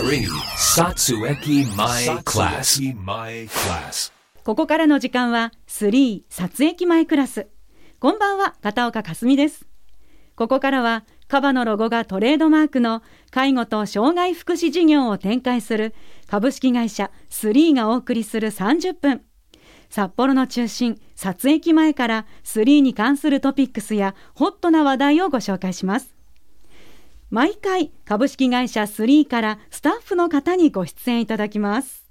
3. Satsueki My Class. My Class. ここからの時間は3撮影前クラスこんばんは片岡かすみですここからはカバのロゴがトレードマークの介護と障害福祉事業を展開する株式会社3がお送りする30分札幌の中心撮影前から3に関するトピックスやホットな話題をご紹介します毎回株式会社3からスタッフの方にご出演いただきます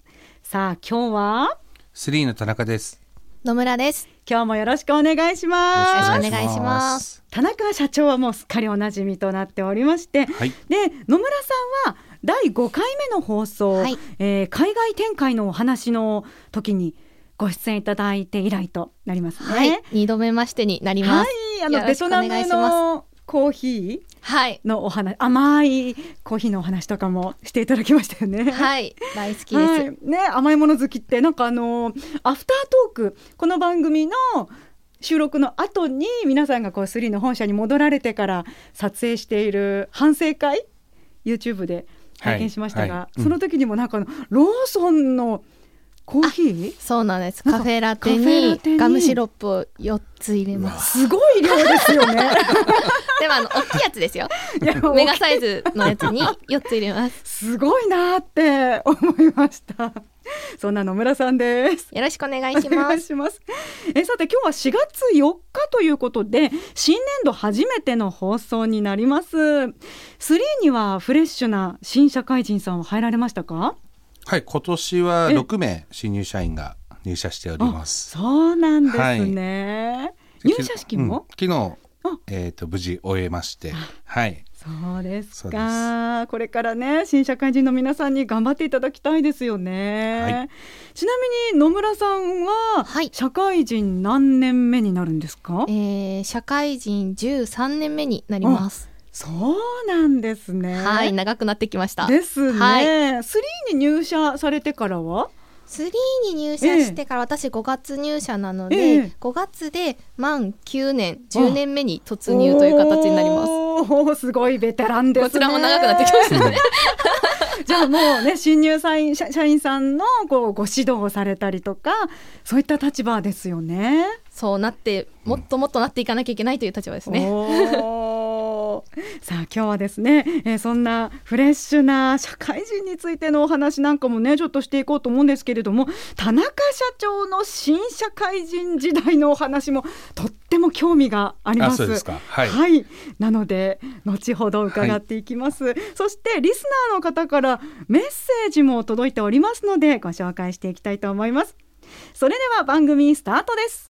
さあ今日は？スリーの田中です。野村です。今日もよろしくお願いしますよろしくお願いします。田中社長はもうすっかりおなじみとなっておりまして、はい。で野村さんは第5回目の放送、はいえー海外展開のお話の時にご出演いただいて以来となりますね。はい、二度目ましてになりまはす。い、あのベトナムのコーヒはいー、のお話、甘いコーヒーのお話とかもしていただきましたよね。はい、大好きです。はい、ね甘いもの好きってなんかあのアフタートークこの番組の収録の後に皆さんがこうスリーの本社に戻られてから撮影している反省会 YouTube で拝見しましたが、はいはい。うん。その時にもなんかあのローソンのコーヒー？そうなんです。カフェラテにに？ガムシロップを四つ入れます。すごい量ですよね。でもあの大きいやつですよ。メガサイズのやつに四つ入れます。すごいなって 思いました。そんな野村さんです。よろしくお願いします。ます。えさて今日は4月4日ということで新年度初めての放送になります。3にはフレッシュな新社会人さんは入られましたか？はい。今年はえ6名新入社員が入社しております。そうなんですね。入社式うんも？昨日あ、えっ、と、無事終えまして。はい。そうですか。これからね新社会人の皆さんに頑張っていただきたいですよね。はいちなみに野村さんは、はい社会人何年目になるんですか？えー、社会人十三年目になります。そうなんですね。はい、長くなってきました。ですね。はいスリーに入社されてからは、スリーに入社してから私5月入社なので、ええ5月で満9年10年目に突入という形になります。おーすごいベテランですね。こちらも長くなってきましたね。じゃあもうね新入社員社社員さんのこうご指導をされたりとか、そういった立場ですよね。そうなってもっともっとなっていかなきゃいけないという立場ですね。おーさあ今日はですね、えーそんなフレッシュな社会人についてのお話なんかもねちょっとしていこうと思うんですけれども田中社長の新社会人時代のお話もとっても興味があります。あそうですか。はい。なので後ほど伺っていきます、そしてリスナーの方からメッセージも届いておりますのでご紹介していきたいと思います。それでは番組スタートです。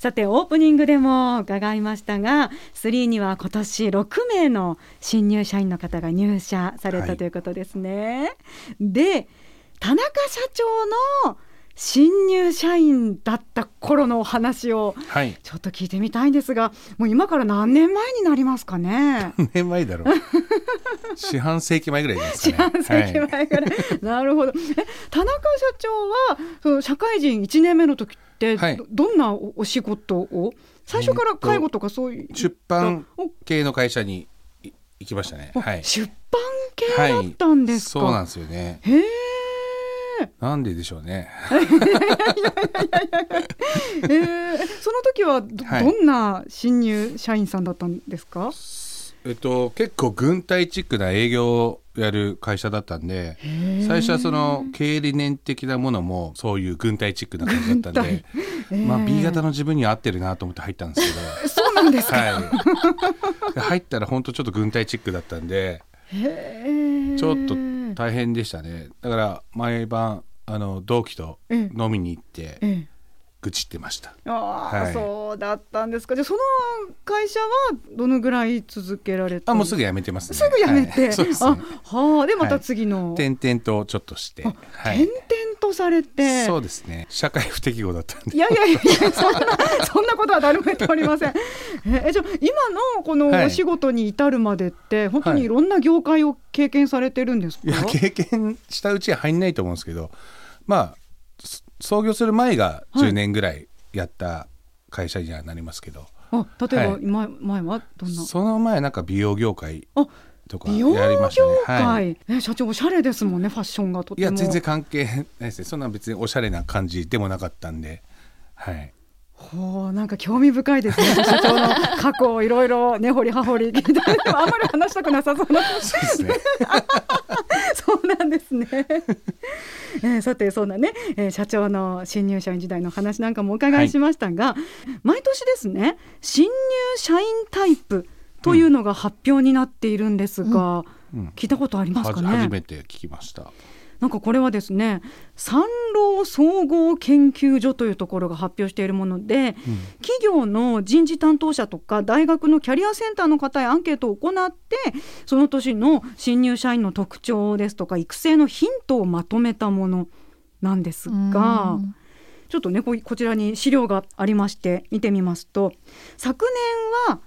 さてオープニングでも伺いましたが3には今年6名の新入社員の方が入社されはいたということですね。で田中社長の新入社員だった頃のお話をはい。ちょっと聞いてみたいんですがもう今から何年前になりますかね？何年前だろう。四半世紀前ぐらいです四かね。半世紀前から、なるほどえ田中社長はその社会人1年目の時ってど,、はいどんなおお仕事を？最初から介護とかそういう、出版お系の会社にい行きましたね。あはい。出版系だったんですか、そうなんですよね。へえなんででしょうね。えー、その時はど,、はいどんな新入社員さんだったんですか？えっと、結構軍隊チックな営業をやる会社だったんで最初はその経営理念的なものもそういう軍隊チックな感じだったんで、まあ、B 型の自分には合ってるなと思って入ったんですけど、そうなんですか、はい、で入ったら本当ちょっと軍隊チックだったんでちょっと大変でしたね。だから毎晩あの同期と飲みに行ってええ愚痴ってました。ああ、はい。そうだったんですか。じゃあその会社はどのぐらい続けられたあもうすぐぐ辞めてますね。すぐ辞めて、はい。そうですね。あはあでまた次の、転々とちょっとして、あはい。転々とされて。そうですね。社会不適合だったんで。いやいやいやそんなそんなことは誰も言っておりません。えじゃあ今のこのはい。お仕事に至るまでって、本当にいろんな業界を経験されてるんですか？いや経験したうちは入んないと思うんですけどまあそ創業する前がはい。10年ぐらいやった会社にはなりますけど、あ例えば、はい。今前はどんな？その前なんか美容業界あとかやりましたね。はい。え社長おしゃれですもんねファッションがとても。いや全然関係ないですね。そんな別におしゃれな感じでもなかったんで。はい。ほうなんか興味深いですね。社長の過去をいろいろ根掘り葉掘り。聞いてあんまり話したくなさそうな。そうですね。そうなんですね。えーさてそんなね、えー社長の新入社員時代の話なんかもお伺いしましたが、毎年ですね新入社員タイプというのが発表になっているんですが、うん。聞いたことありますかはじ初ねめて聞きましたなんかこれはですね産労総合研究所というところが発表しているもので、企業の人事担当者とか大学のキャリアセンターの方へアンケートを行ってその年の新入社員の特徴ですとか育成のヒントをまとめたものなんですがうん。ちょっとねここちらに資料がありまして見てみますと昨年は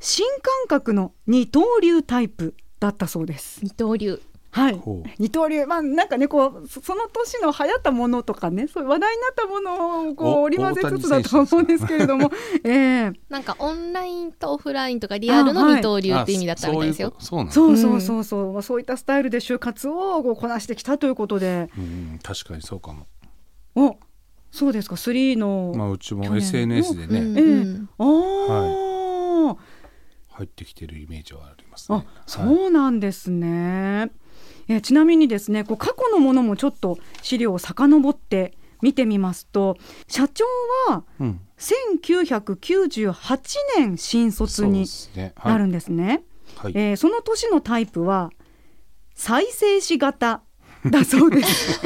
新感覚の二刀流タイプだったそうです。二刀流はい。二刀流、まあ、なんかね、こう、そその年の流行ったものとかね、そういう話題になったものを、こう、お織り交ぜつつだと思うんですけれども。ええ。なんかオンラインとオフラインとかリアルの二刀流って意味だったみたいですよ。あ。そうそうそうそうそうそう、まあ、そういったスタイルで就活をこうこなしてきたということで。うん確かにそうかも。お、そうですか、スリーの。まあうちも SNS でね、うんええああ、入ってきてるイメージはありますね。あ、はい。そうなんですね。えちなみにですね、こう過去のものもちょっと資料を遡って見てみますと、社長はうん。1998年新卒になるんですね。はい。えーその年のタイプは再生紙型だそうです。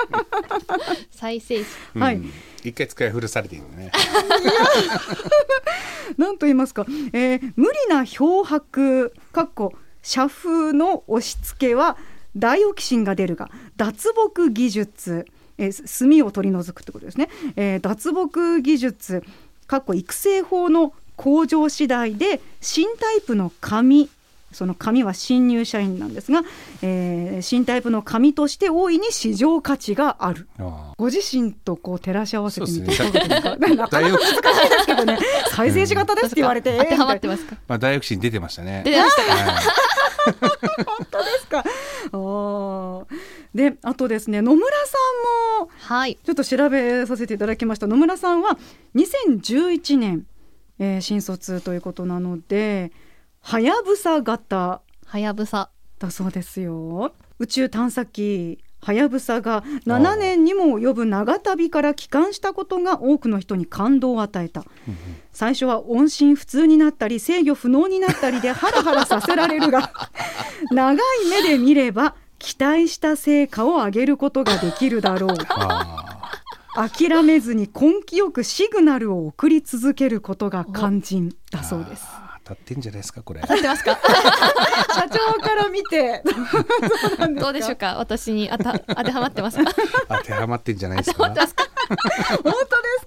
再生うん。はい。一回使い古されているね。なんと言いますか、えー無理な漂白（かっこ煮風の押し付けはダイオキシンが出るが脱木技術、え炭を取り除くってことですね、えー脱木技術（かっこ育成法の向上次第で新タイプの紙その紙は新入社員なんですが、えー新タイプの紙として大いに市場価値がある。あご自身とこう照らし合わせてみていそうかがですか？なかなか難しいですけどね。再生紙型ですって言われて、当てはまってまますか？まあ大学士に出てましたね出てましたか？はいすか？で、あとですね、野村さんもはい。ちょっと調べさせていただきました。野村さんは2011年、えー新卒ということなので、はやぶさ型はやぶさ。だそうですよ宇宙探査機はやぶさが7年にも及ぶ長旅から帰還したことが多くの人に感動を与えた。最初は音信不通になったり制御不能になったりでハラハラさせられるが 長い目で見れば期待した成果を上げることができるだろう。あ。諦めずに根気よくシグナルを送り続けることが肝心だそうですー当たってんじゃないですかこれ合ってますか？社長から見て どうでしょうか？私にあた当てはまってますか？当てはまってんじゃないですか？本当です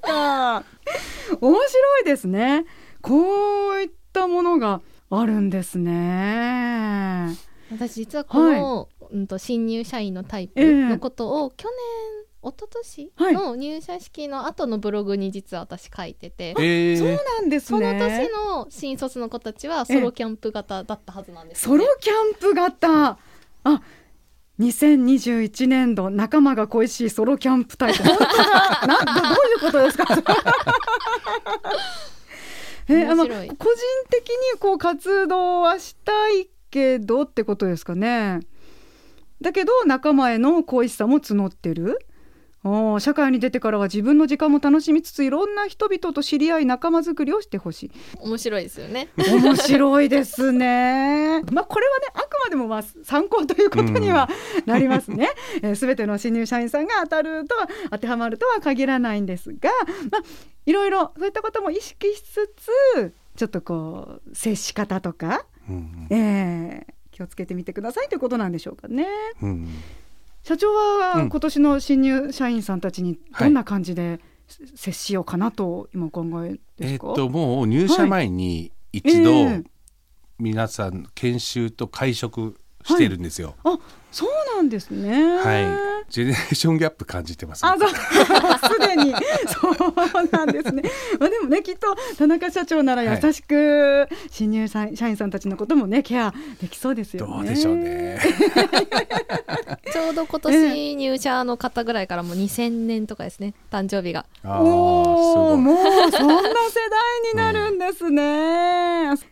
か？面白いですね。こういったものがあるんですね。私実はこの、うんと新入社員のタイプええのことを去年一昨年はいの入社式の後のブログに実は私書いてて、えそうーなんですその年ね。の新卒の子たちはソロキャンプ型だったはずなんですよね、ソロキャンプ型。あ、2021年度仲間が恋しいソロキャンプタイプ。本当だ。などどういうことですか？えあの個人的にこう活動はしたいけどってことですかね。だけど仲間への恋しさも募ってる。おー社会に出てからは自分の時間も楽しみつついろんな人々と知り合い仲間作りをしてほしい。面白いですよね面白いですね。まあこれはねあくまでもまあ参考ということにはなりますね。すべ、えー全ての新入社員さんが当たるとは当てはまるとは限らないんですが、まあいろいろそういったことも意識しつつちょっとこう接し方とか、うんえー気をつけてみてくださいということなんでしょうかね。うんうん社長はうん今年の新入社員さんたちにどんな感じで接しようかなと今お考えですか？えーっともう入社前に一度、ええ皆さん研修と会食してるんですよ。あ、そうなんですね。はい、ジェネレーションギャップ感じてます。あ、そう、すでに、そうなんですね。まあ、でもねきっと田中社長なら優しく、新入社員さんたちのこともねケアできそうですよね。どうでしょうね。ちょうど今年入社の方ぐらいからもう2000年とかですね誕生日がおおすもうそんな世代になるんですね、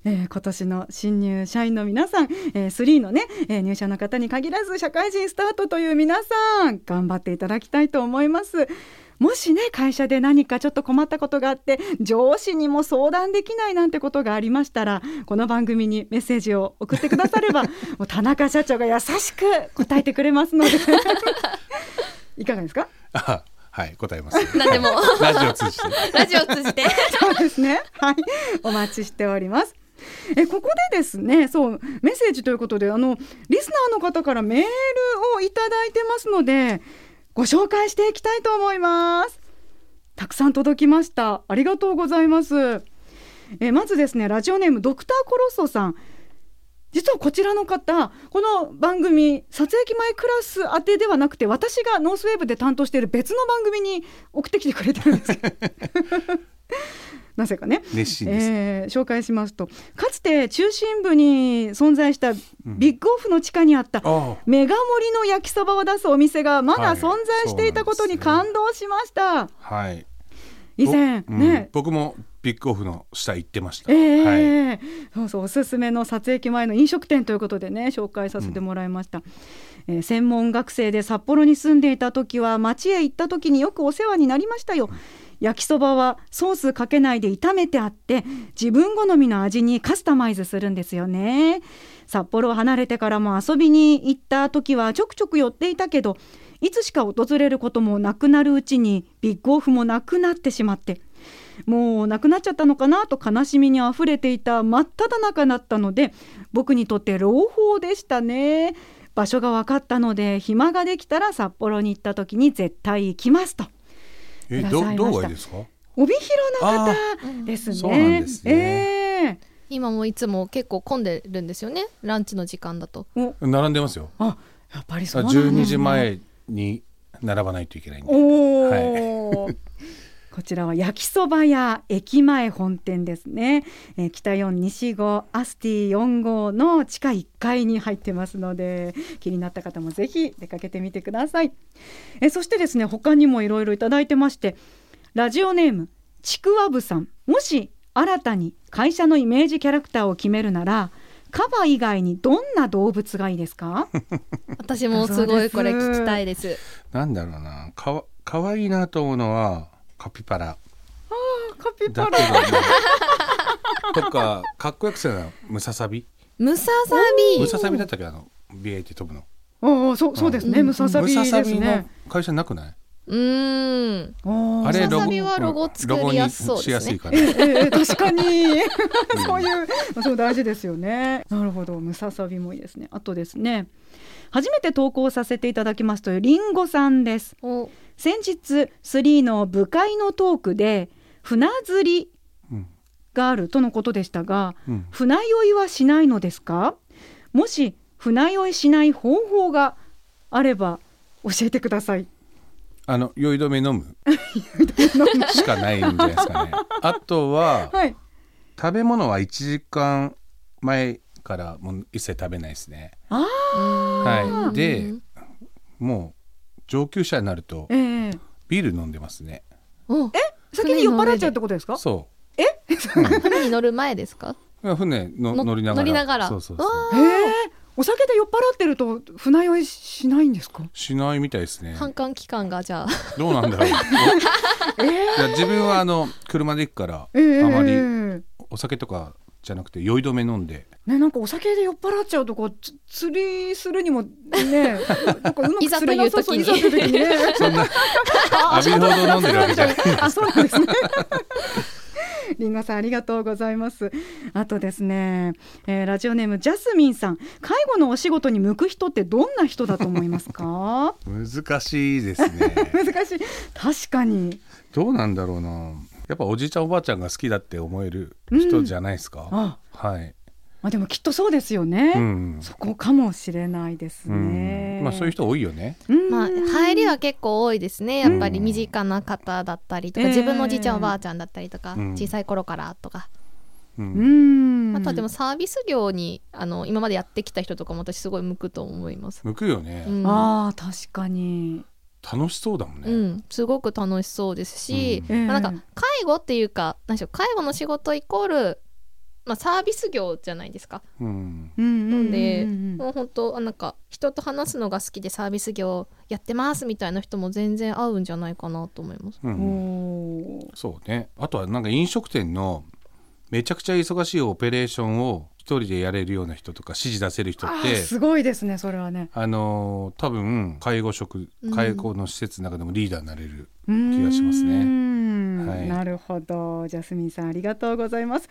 えー今年の新入社員の皆さん、えー、3のね、えー入社の方に限らず社会人スタートという皆さん頑張っていただきたいと思いますもしね会社で何かちょっと困ったことがあって上司にも相談できないなんてことがありましたらこの番組にメッセージを送ってくだされば もう田中社長が優しく答えてくれますので いかがですか？あはい答えます。何でもラジオ通じて。ラジオを通じてそうですね。はい、お待ちしております。えここでですねそうメッセージということであのリスナーの方からメールをいただいてますのでご紹介していきたいと思います。たくさん届きました。ありがとうございます。えまずですねラジオネームドクターコロッソさん。実はこちらの方この番組撮影機前クラス宛てではなくて私がノースウェーブで担当している別の番組に送ってきてくれてるんです。なぜかね。熱心です。えー紹介しますとかつて中心部に存在したビッグオフの地下にあった、あメガ盛りの焼きそばを出すお店がまだはい。存在していたことに感動しました、あはい。以前ぼうん。ね、僕もビッグオフの下行ってました。えーはい。そうそうおすすめの撮影機前の飲食店ということでね紹介させてもらいました、えー専門学生で札幌に住んでいた時は町へ行った時によくお世話になりましたよ焼きそばはソースかけないで炒めてあって自分好みの味にカスタマイズするんですよね。札幌を離れてからも遊びに行った時はちょくちょく寄っていたけどいつしか訪れることもなくなるうちにビッグオフもなくなってしまってもうなくなっちゃったのかなと悲しみにあふれていた真っ只中だったので僕にとって朗報でしたね。場所が分かったので暇ができたら札幌に行った時に絶対行きますと。えくださいました。どどうがいいですか？帯広の方ですね。そうなんですね。え今もいつも結構混んでるんですよね。ランチの時間だと。並んでますよ。あやっぱりそうなんですね。12時前に並ばないといけないんで。おお、こちらは焼きそば屋駅前本店ですね、えー北4西5アスティ4号の地下1階に入ってますので気になった方もぜひ出かけてみてください。えーそしてですね他にもいろいろいただいてましてラジオネームちくわぶさん。もし新たに会社のイメージキャラクターを決めるならカバ以外にどんな動物がいいですか？私もすごいこれ聞きたいです。なんだろうな。かわ可愛いなと思うのはカピバラ。カピバラ。ね。とかかっこよくするムササビ。ムササビ。ムササビだったっけ？あの BAT 飛ぶの。おおそうそうですね、うんムササビですムササビのね会社なくない？うーん。あれムササビはロゴ作りやすそうですね。ロゴにしやすいから。ええ確かに。そういうそう大事ですよね。なるほど。ムササビもいいですね。あとですね。初めて投稿させていただきますというリンゴさんです。お先日3の部会のトークで船釣りうん。があるとのことでしたが、うん。船酔いはしないのですか？もし船酔いしない方法があれば教えてください。あの酔い止め飲む。しかないんじゃないですかね。あとははい。食べ物は1時間前からもう一切食べないですね。あはい。で、もう上級者になるとええ。ビール飲んでますね。お。先に酔っ払っちゃうってことですか？そ船に乗る前ですか？う。船のの乗りながら。乗りながら。そうそうそう。ええ。お酒で酔っ払ってると船酔いしないんですか？しないみたいですね。反感期間がじゃあ。どうなんだろう。いや自分はあの車で行くから、ええ。あまりねお酒とかじゃなくて酔い止め飲んで。なんかお酒で酔っ払っちゃうとこ釣りするにもね なんかうまく釣れなさそういざという時にいざという時にね。そんな 浴びるほど飲んでるわけじゃない。あそうなんですね。リンゴさんありがとうございます。あとですね、えーラジオネームジャスミンさん。介護のお仕事に向く人ってどんな人だと思いますか？難しいですね。難しい。確かに。どうなんだろうな。やっぱおじいちゃんおばあちゃんが好きだって思える人じゃないですか？あ。はい。あでもきっとそうですよね、うん。そこかもしれないですうね、ん。まあそういう人多いよね。うん。まあ、入りは結構多いですね。やっぱり身近な方だったりとか、ええ自分のおじいちゃんおばあちゃんだったりとか、うん。小さい頃からとか、ううん。んあとはでもサービス業にあの今までやってきた人とかも私すごい向くと思います。向くよね、うん。ああ確かに、楽しそうだもんね。うん、すごく楽しそうですし、うん。まあなんか介護っていうか何でしょう介護の仕事イコール、まあ、サービス業じゃないですか。うん。うんうんうんうんなんで、もう本当あなんか人と話すのが好きでサービス業やってますみたいな人も全然合うんじゃないかなと思います。うん。そうね。あとはなんか飲食店のめちゃくちゃ忙しいオペレーションを一人でやれるような人とか指示出せる人ってすごいですねそれはね。あのー多分介護職うん。介護の施設の中でもリーダーになれる、気気がしますね。はい。なるほど。ジャスミンさんありがとうございます。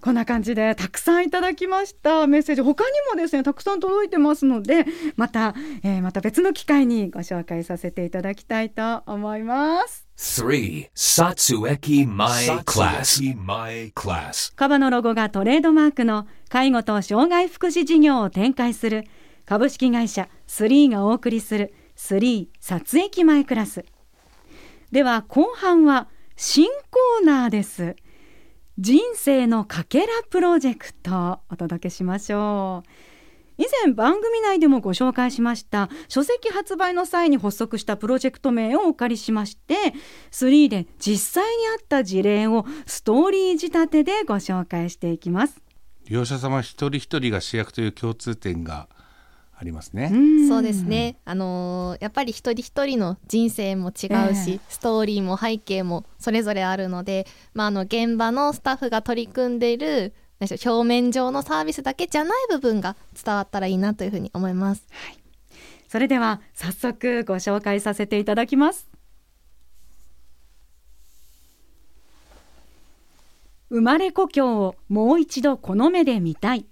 こんな感じでたくさんいただきました。メッセージ他にもですねたくさん届いてますのでまた、えーまた別の機会にご紹介させていただきたいと思います 3. Satsueki My Class. My Class. カバのロゴがトレードマークの介護と障害福祉事業を展開する株式会社スリーがお送りするスリー撮影前クラスでは後半は新コーナーです人生のかけらプロジェクトお届けしましょう以前番組内でもご紹介しました書籍発売の際に発足したプロジェクト名をお借りしまして3で実際にあった事例をストーリー仕立てでご紹介していきます。利用者様一人一人が主役という共通点がありますね。そうですね、あのーやっぱり一人一人の人生も違うし、ええストーリーも背景もそれぞれあるので、まあ、あの現場のスタッフが取り組んでいる表面上のサービスだけじゃない部分が伝わったらいいなというふうに思います。それでは早速ご紹介させていただきます。生まれ故郷をもう一度この目で見たい。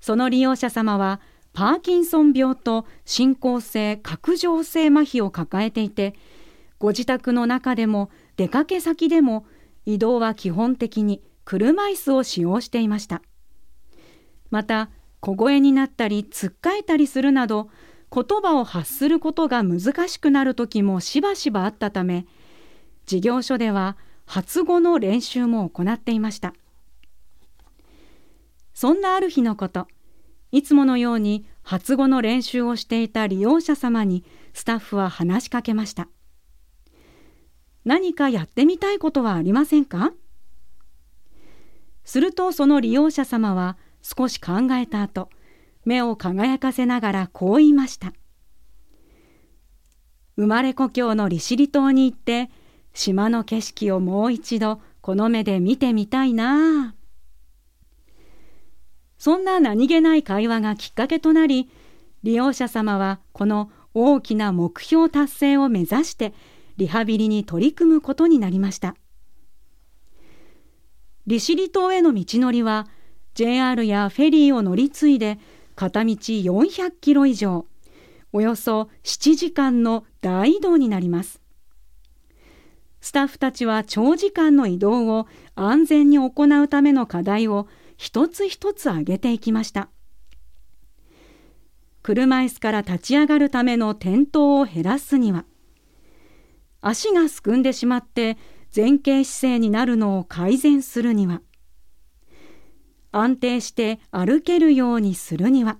その利用者様はパーキンソン病と進行性角上性麻痺を抱えていてご自宅の中でも出かけ先でも移動は基本的に車椅子を使用していました。また小声になったりつっかえたりするなど言葉を発することが難しくなる時もしばしばあったため事業所では発語の練習も行っていました。そんなある日のこといつものように発語の練習をしていた利用者様にスタッフは話しかけました。何かやってみたいことはありませんか？するとその利用者様は少し考えた後目を輝かせながらこう言いました。生まれ故郷の利尻島に行って島の景色をもう一度この目で見てみたいな。そんな何気ない会話がきっかけとなり利用者様はこの大きな目標達成を目指してリハビリに取り組むことになりました。利尻島への道のりは JR やフェリーを乗り継いで片道400キロ以上およそ7時間の大移動になります。スタッフたちは長時間の移動を安全に行うための課題を一つ一つ挙げていきました。車椅子から立ち上がるための転倒を減らすには足がすくんでしまって前傾姿勢になるのを改善するには。安定して歩けるようにするには。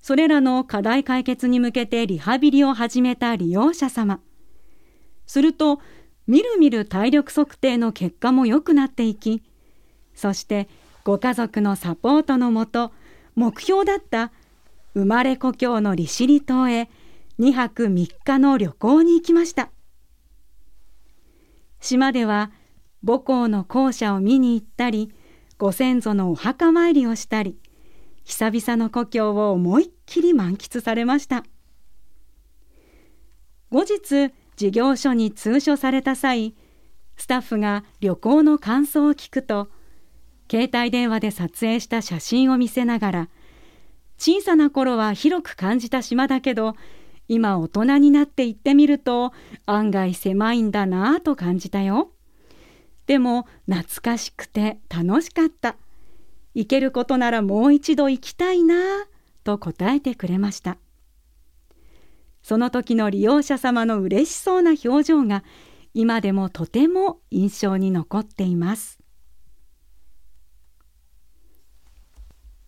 それらの課題解決に向けてリハビリを始めた利用者様。するとみるみる体力測定の結果も良くなっていきそしてご家族のサポートのもと目標だった生まれ故郷の利尻島へ2泊3日の旅行に行きました。島では母校の校舎を見に行ったりご先祖のお墓参りをしたり久々の故郷を思いっきり満喫されました。後日事業所に通所された際スタッフが旅行の感想を聞くと携帯電話で撮影した写真を見せながら小さな頃は広く感じた島だけど今大人になって行ってみると案外狭いんだなぁと感じたよ。でも懐かしくて楽しかった。行けることならもう一度行きたいなと答えてくれました。その時の利用者様の嬉しそうな表情が今でもとても印象に残っています。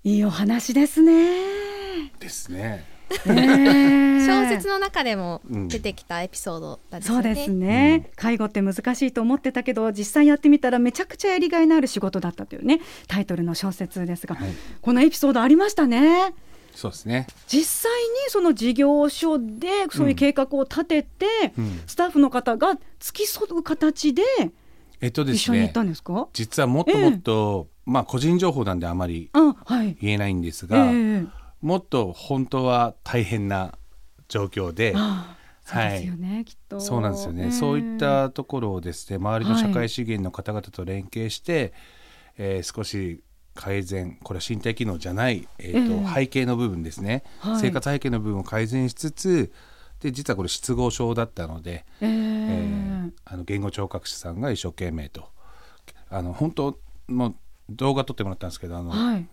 いいお話ですね。ですね。小説の中でも出てきたエピソードだですよね。そうですね、介護って難しいと思ってたけど実際やってみたらめちゃくちゃやりがいのある仕事だったというねタイトルの小説ですが、はい。このエピソードありましたね。そうですね。実際にその事業所でそういう計画を立てて、うん。スタッフの方が付き添う形でえっとですね一緒に行った。んですか、実はもっともっと、まあ個人情報なんであまりあはい。言えないんですえが、えもっと本当は大変な状況で、そうですよね、きっと。そうなんですよね、ええそういったところをですね周りの社会資源の方々と連携して、えー少し改善これは身体機能じゃない、えーとええ。背景の部分ですね、はい。生活背景の部分を改善しつつで実はこれ失語症だったので、ええ。えーあの言語聴覚士さんが一生懸命とあの本当もう動画撮ってもらったんですけどあの、はい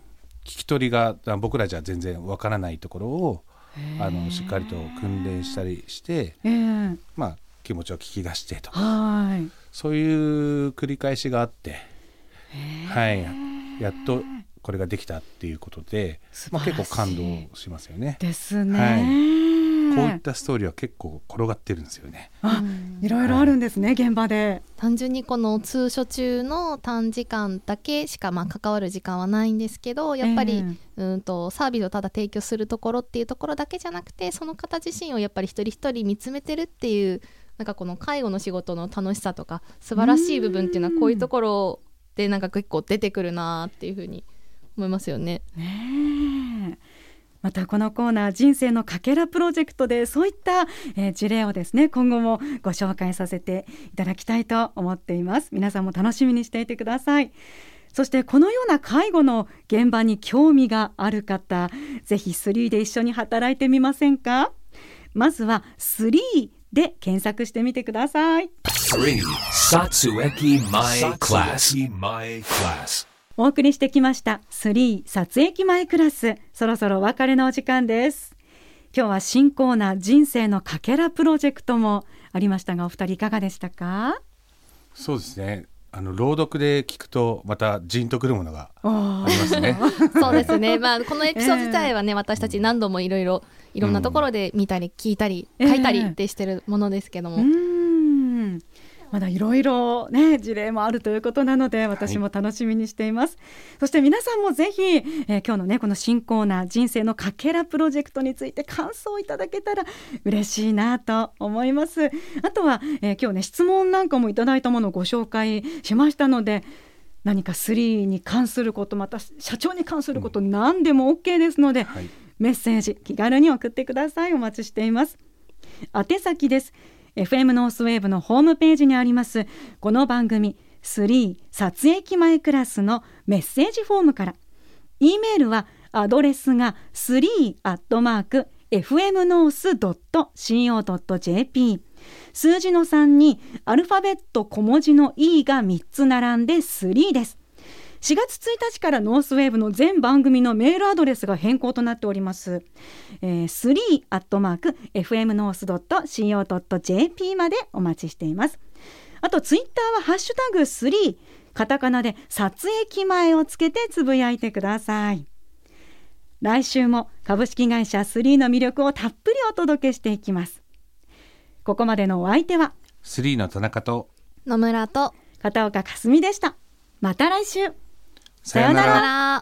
聞き取りがあ僕らじゃ全然わからないところをあのしっかりと訓練したりして、ええ。まあ、気持ちを聞き出してとかはい。そういう繰り返しがあって、はい、やっとこれができたっていうことで、まあ、結構感動しますよね。ですね、はいこういったストーリーは結構転がってるんですよね。あいろいろあるんですね、現場で単純にこの通所中の短時間だけしかまあ関わる時間はないんですけどやっぱり、ええ。うんとサービスをただ提供するところっていうところだけじゃなくてその方自身をやっぱり一人一人見つめてるっていうなんかこの介護の仕事の楽しさとか素晴らしい部分っていうのはこういうところでなんか結構出てくるなっていうふうに思いますよね。ねえまたこのコーナー人生のかけらプロジェクトでそういった、えー事例をですね今後もご紹介させていただきたいと思っています。皆さんも楽しみにしていてください。そしてこのような介護の現場に興味がある方ぜひ3で一緒に働いてみませんか？まずは3で検索してみてください。3. Satsueki My Class. My Class. お送りしてきました。3撮影前クラス。そろそろお別れのお時間です。今日は新コーナー人生のかけらプロジェクトもありましたがお二人いかがでしたか？そうですね。あの朗読で聞くとまたジンとくるものがあありますね。そうですね、まあ、このエピソード自体はね、私たち何度もいろいろいろんなところで見たり聞いたり、ええ書いたりってしてるものですけども、うーんまだいろいろね事例もあるということなので私も楽しみにしています、そして皆さんもぜひ、えー今日のねこの新コーナー人生のかけらプロジェクトについて感想をいただけたら嬉しいなと思います。あとは、えー今日ね質問なんかもいただいたものをご紹介しましたので何か3に関することまた社長に関すること何でも OK ですので、はい。メッセージ気軽に送ってください。お待ちしています。宛先です FM ノースウェーブのホームページにありますこの番組3撮影機前クラスのメッセージフォームから。E メールはアドレスが3アットマーク fmnorth.co.jp 数字の3にアルファベット小文字の E が3つ並んで3です。4月1日からノースウェーブの全番組のメールアドレスが変更となっております。えー、3アットマーク fmnorth.co.jp までお待ちしています。あとツイッターはハッシュタグ3カタカナで撮影機前をつけてつぶやいてください。来週も株式会社3の魅力をたっぷりお届けしていきます。ここまでのお相手は3の田中と野村と片岡かすみでした。また来週。さよなら。